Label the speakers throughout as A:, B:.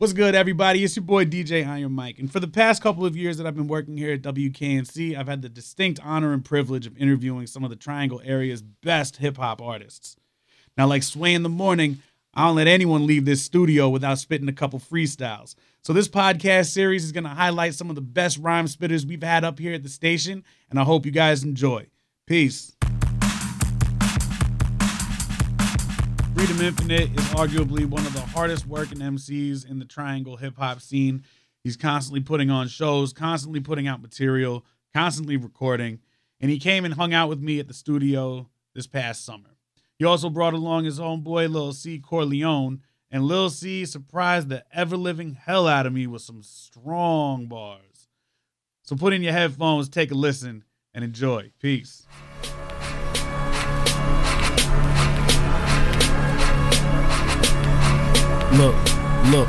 A: What's good, everybody? It's your boy DJ Iron Mike. And for the past couple of years that I've been working here at WKNC, I've had the distinct honor and privilege of interviewing some of the Triangle area's best hip hop artists. Now, like Sway in the morning, I don't let anyone leave this studio without spitting a couple freestyles. So, this podcast series is going to highlight some of the best rhyme spitters we've had up here at the station, and I hope you guys enjoy. Peace. Freedom Infinite is arguably one of the hardest working MCs in the Triangle hip hop scene. He's constantly putting on shows, constantly putting out material, constantly recording, and he came and hung out with me at the studio this past summer. He also brought along his own boy, Lil C Corleone, and Lil C surprised the ever living hell out of me with some strong bars. So put in your headphones, take a listen, and enjoy. Peace.
B: Look, look.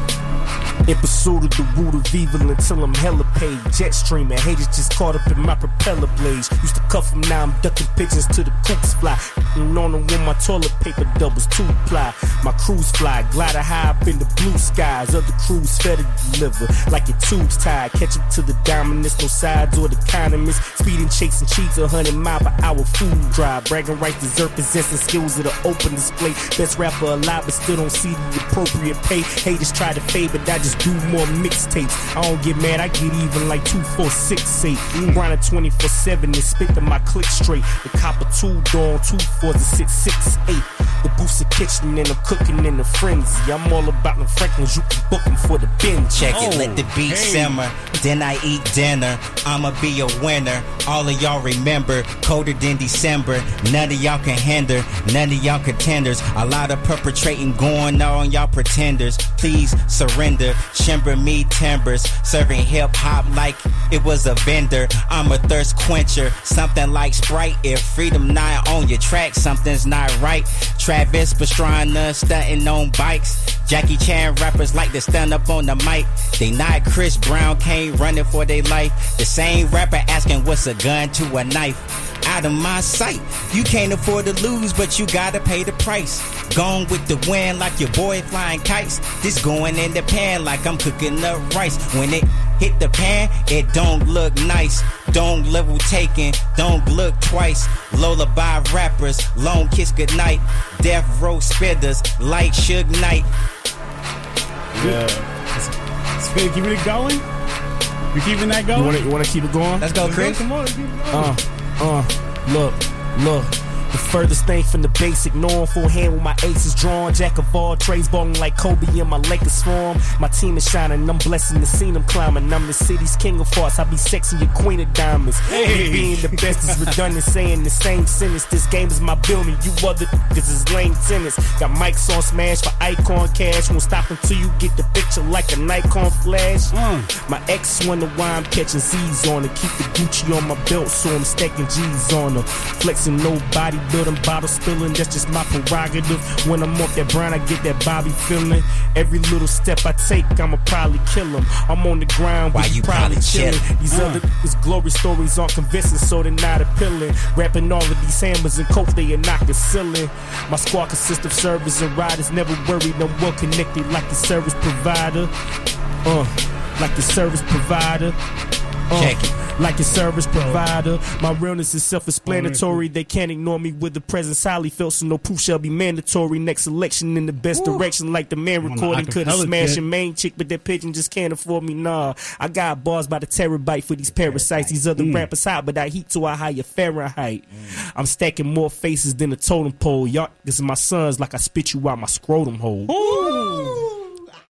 B: In pursuit of the root of evil until I'm hella paid. Jet streaming, haters just caught up in my propeller blades. Used to cuff them, now I'm ducking pigeons to the coops fly. And on them when my toilet paper doubles two ply. My crews fly, glider high up in the blue skies. Other crews fed to deliver, like your tubes tied. Catch up to the dominance, no sides or the economists. Speeding, chasing cheats, a hundred mile per hour food drive. Bragging rights, deserve possessing skills of the open display. Best rapper alive, but still don't see the appropriate pay. Haters try to fade, but I just do more mixtapes. I don't get mad, I get even like two, four, six, eight. Grinding 24 7 and spitting my click straight. The copper two door, two fours, and six, six, eight. The booster kitchen and I'm cooking in the frenzy. I'm all about them Franklins, you can book them for the bin.
C: Check it, oh, let the beat simmer. Then I eat dinner. I'ma be a winner. All of y'all remember, colder than December. None of y'all can hinder, none of y'all contenders. A lot of perpetrating going on, y'all pretenders. Please surrender. Shimber me timbers, serving hip hop like it was a vendor. I'm a thirst quencher, something like Sprite. If freedom not on your track, something's not right. Travis Pastrana stunting on bikes. Jackie Chan rappers like to stand up on the mic. They not Chris Brown, came running for their life. The same rapper asking what's a gun to a knife. Out of my sight, you can't afford to lose, but you gotta pay the price. Gone with the wind like your boy flying kites. This going in the pan like I'm cooking up rice. When it hit the pan, it don't look nice. Don't level taking, don't look twice. Lullaby rappers, long kiss goodnight. Death row spitters, light Suge Knight.
A: Yeah. Spit, keep it going? You keeping that going?
B: You wanna, you wanna keep it going?
C: Let's go, Chris.
A: Come on, let's keep it going.
B: Uh, uh, look, look. The furthest thing from the basic norm, full hand with my aces drawn. Jack of all trades, balling like Kobe in my Lakers form. My team is shining, I'm blessing the scene I'm climbing. I'm the city's king of hearts, I be sexy, your queen of diamonds.
A: Hey.
B: Being the best is redundant, saying the same sentence. This game is my building, you other niggas is lame tennis. Got mics on smash for icon cash, won't stop until you get the picture like a Nikon flash.
A: Mm.
B: My ex wonder why I'm catching Z's on her. Keep the Gucci on my belt, so I'm stacking G's on her. Flexing no bodybuilding, bottle spilling, that's just my prerogative. When I'm off that brown, I get that Bobby feeling. Every little step I take, I'ma probably kill him. I'm on the ground,
C: Why you
B: probably
C: probably
B: chilling.
C: chillin'?
B: These
A: Mm.
B: other niggas' glory stories aren't convincing, so they're not appealing. Rapping all of these hammers and coke, they are not concealing. My squad consists of servers and riders, never worried, I'm well connected like the service provider. Uh, like the service provider. Uh,
C: Check it.
B: Like a service provider. My realness is self explanatory. They can't ignore me with the presence highly felt, so no proof shall be mandatory. Next election in the best direction, like the man recording could have smashed a main chick, but that pigeon just can't afford me. Nah, I got bars by the terabyte for these parasites. These other
A: Mm.
B: rappers hot, but I heat to a higher Fahrenheit. I'm stacking more faces than a totem pole. Y'all, this is my sons, like I spit you out my scrotum hole.